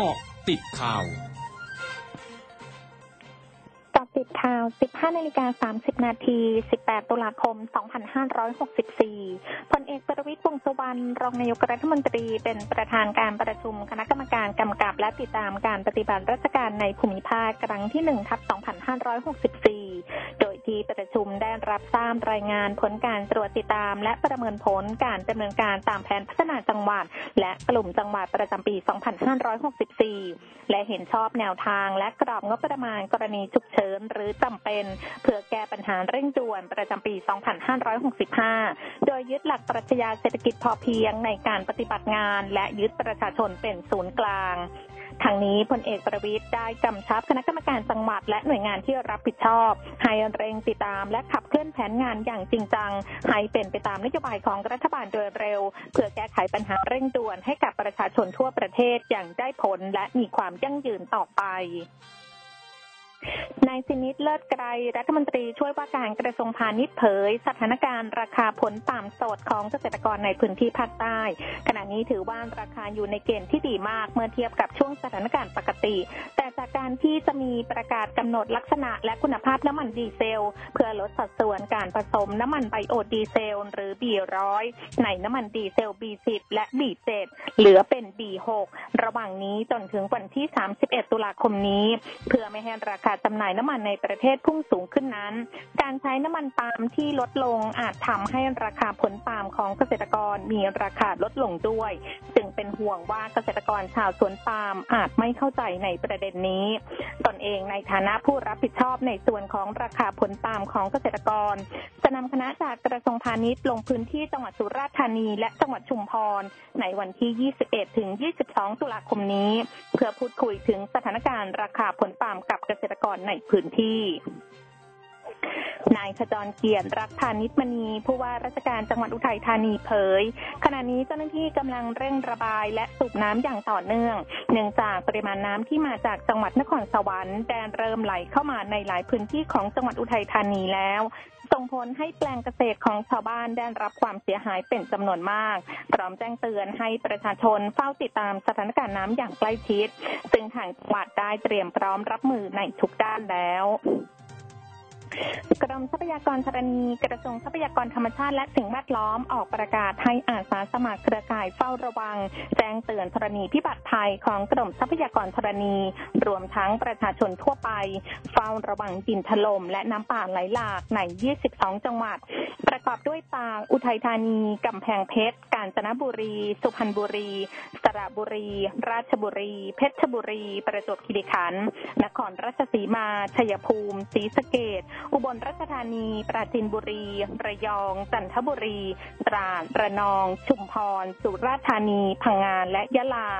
กาะติดข่าวติดข่าว 15นาฬิกา30 นาที 18 ตุลาคม 2564พลเอกประวิตรวงสุวรรณรองนายกรัฐมนตรีเป็นประธานการประชุมคณะกรรมการกำกับและติดตามการปฏิบัติราชการในภูมิภาคครั้งที่1ทับ2564โด ชุมได้รับทราบรายงานผลการตรวจติดตาม และประเมินผลการดำเนินการตามแผนพัฒนาจังหวัด และกลุ่มจังหวัดประจำปี 2564 และเห็นชอบแนวทางและกรอบงบประมาณกรณีฉุกเฉินหรือจำเป็น เพื่อแก้ปัญหาเร่งด่วนประจำปี 2565 โดยยึดหลักปรัชญาเศรษฐกิจพอเพียงในการปฏิบัติงาน และยึดประชาชนเป็นศูนย์กลาง ทางนี้พลเอกประวิทย์ได้กำชับคณะกรรมการจังหวัด และหน่วยงานที่รับผิดชอบ ให้เร่งติดตาม และขับเคลื่อนแผนงานอย่างจริงจัง ให้เป็นไปตามนโยบายของรัฐบาลโดยเร็ว เพื่อแก้ไขปัญหาเร่งด่วนให้กับประชาชนทั่วประเทศอย่างได้ผลและมีความยั่งยืนต่อไป นายสินิดเลิศไกรรัฐมนตรีช่วยว่าการกระทรวงพาณิชย์เผย สถานการณ์ราคาผลปามสดของเกษตรกรในพื้นที่ภาคใต้ ขณะนี้ถือว่าราคาอยู่ในเกณฑ์ที่ดีมากเมื่อเทียบกับช่วงสถานการณ์ปกติ แต่จากการที่จะมีประกาศกำหนดลักษณะและคุณภาพน้ำมันดีเซล เพื่อลดสัดส่วนการผสมน้ำมันไบโอดีเซล หรือ B100 ในน้ำมันดีเซล B10 และ B7 เหลือเป็น B6 ระหว่างนี้จนถึงวันที่ 31 ตุลาคมนี้ เพื่อไม่ให้ราคาจำหน่ายน้ำมันในประเทศพุ่งสูงขึ้นนั้น การใช้น้ำมันปาล์มที่ลดลงอาจทำให้ราคาผลปาล์มของเกษตรกรมีราคาลดลงด้วย จึงเป็นห่วงว่าเกษตรกรชาวสวนปาล์มอาจไม่เข้าใจในประเด็นนี้ ตนเองในฐานะผู้รับผิดชอบในส่วนของราคาผลปาล์มของเกษตรกร จะนำคณะจากกระทรวงพาณิชย์ลงพื้นที่จังหวัดสุราษฎร์ธานี และจังหวัดชุมพรในวันที่ 21 ถึง 22 ตุลาคมนี้ เพื่อพูดคุยถึงสถานการณ์ราคาผลปาล์มกับเกษตรกรในพื้นที่นายขจรเกียรติรักพานิชมณีผู้ว่าราชการจังหวัดอุทัยธานีเผย ณะนี้เจ้าหน้าที่กำลังเร่งระบายและสูบน้ำอย่างต่อเนื่อง เนื่องจากปริมาณน้ำที่มาจากจังหวัดนครสวรรค์แดนเริ่มไหลเข้ามาในหลายพื้นที่ของจังหวัดอุทัยธานีแล้วส่งผลให้แปลงเกษตรของชาวบ้านได้รับความเสียหายเป็นจำนวนมาก พร้อมแจ้งเตือนให้ประชาชนเฝ้าติดตามสถานการณ์น้ำอย่างใกล้ชิด ซึ่งทางจังหวัดได้เตรียมพร้อมรับมือในทุกด้านแล้ว กรมทรัพยากรธรณีกระทรวงทรัพยากรธรรมชาติและสิ่งแวดล้อมออกประกาศให้อาสาสมัครเครือข่ายเฝ้าระวัง แจ้งเตือนธรณีพิบัติภัยของกรมทรัพยากรธรณี รวมทั้งประชาชนทั่วไป เฝ้าระวังดินถล่มและน้ำป่าไหลหลากใน 22 จังหวัด ประกอบด้วยตางอุทัยธานีกำแพงเพชร กาญจนบุรี สุพรรณบุรี สระบุรี ราชบุรี เพชรบุรี ประจวบคีรีขันธ์นครราชสีมาชัยภูมิศรีสะเกดอุบลราชธานี ปราจีนบุรี ระยอง จันทบุรี ตราดระนอง ชุมพร สุราษฎร์ธานี พังงาน และยะลา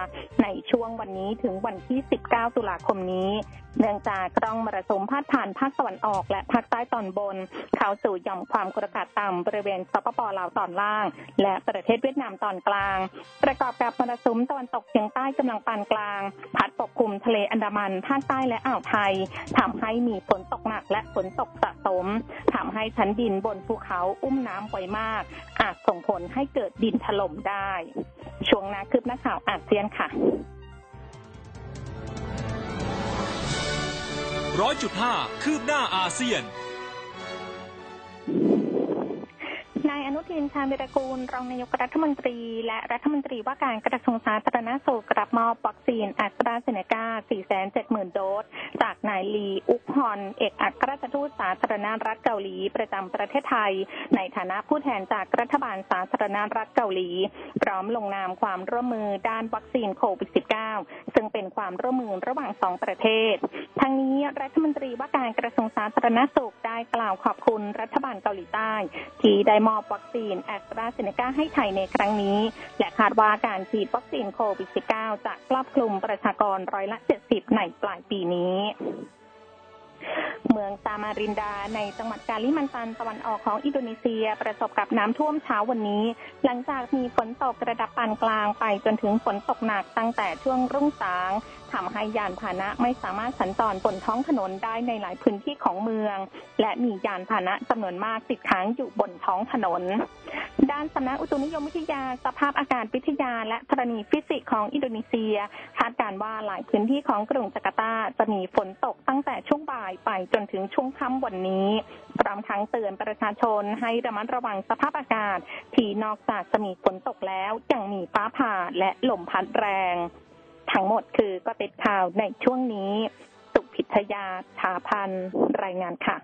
ในช่วงวันนี้ถึงวันที่ 19 ตุลาคมนี้ เนื่องจากกล้องมรสุมพาดผ่านภาคตะวันออกและภาคใต้ตอนบน เข้าสู่หย่อมความกดอากาศต่ำบริเวณสปปลาวตอนล่าง และประเทศเวียดนามตอนกลาง ประกอบกับมรสุมตะวันตกเฉียงใต้กำลังปานกลาง พัดปกคลุมทะเลอันดามันภาคใต้และอ่าวไทยทำให้มีฝนตกหนักและฝนตกสะสมทำให้ชั้นดินบนภูเขาอุ้มน้ำไวมาก อาจส่งผลให้เกิดดินถล่มได้ ช่วงนาคืบหน้าข่าวอาเซียนค่ะร้อยจุดห้าคืบหน้าอาเซียนายอนุทินชาญวิรกูล รองนายกรัฐมนตรี และรัฐมนตรีว่าการกระทรวงสาธารณสุขรับมอบวัคซีนแอสตราเซเนกา 470,000 โดส จากนายลี อุกฮอน เอกอัครราชทูตสาธารณรัฐเกาหลี ประจำประเทศไทย ในฐานะผู้แทนจากรัฐบาลสาธารณรัฐเกาหลี พร้อมลงนามความร่วมมือด้านวัคซีนโควิด -19 ซึ่งเป็นความร่วมมือระหว่างสองประเทศ ทั้งนี้รัฐมนตรีว่าการกระทรวงสาธารณสุขได้กล่าวขอบคุณรัฐบาลเกาหลีใต้ที่ได้มอบวัคซีนแอสตราเซเนกาให้ไทยในครั้งนี้ และคาดว่าการฉีดวัคซีนโควิด -19 จะครอบคลุมประชากรร้อยละ 70 ในปลายปีนี้ เมืองซามารินดา ในจังหวัดกาลิมันตันตะวันออกของอินโดนีเซีย ประสบกับน้ำท่วมเช้าวันนี้ หลังจากมีฝนตกระดับปานกลางไปจนถึงฝนตกหนักตั้งแต่ช่วงรุ่งสางทำให้ยานพาหนะไม่สามารถสัญจรบนท้องถนนได้ในหลายพื้นที่ของเมือง และมียานพาหนะจำนวนมากติดค้างอยู่บนท้องถนน ด้านสำนักอุตุนิยมวิทยาสภาพอากาศวิทยา และธรณีฟิสิกส์ของอินโดนีเซียคาดการว่าหลายพื้นที่ของกรุงจาการ์ตาจะมีฝนตกตั้งแต่ช่วงบ่ายไปจนถึงช่วงค่ำวันนี้พร้อมทั้งเตือนประชาชนให้ระมัดระวังสภาพอากาศ ที่นอกจากจะมีฝนตกแล้วยังมีฟ้าผ่าและลมพัดแรง ทั้งหมดคือก็ติดข่าวในช่วงนี้ สุพิทยาชาพันรายงานค่ะ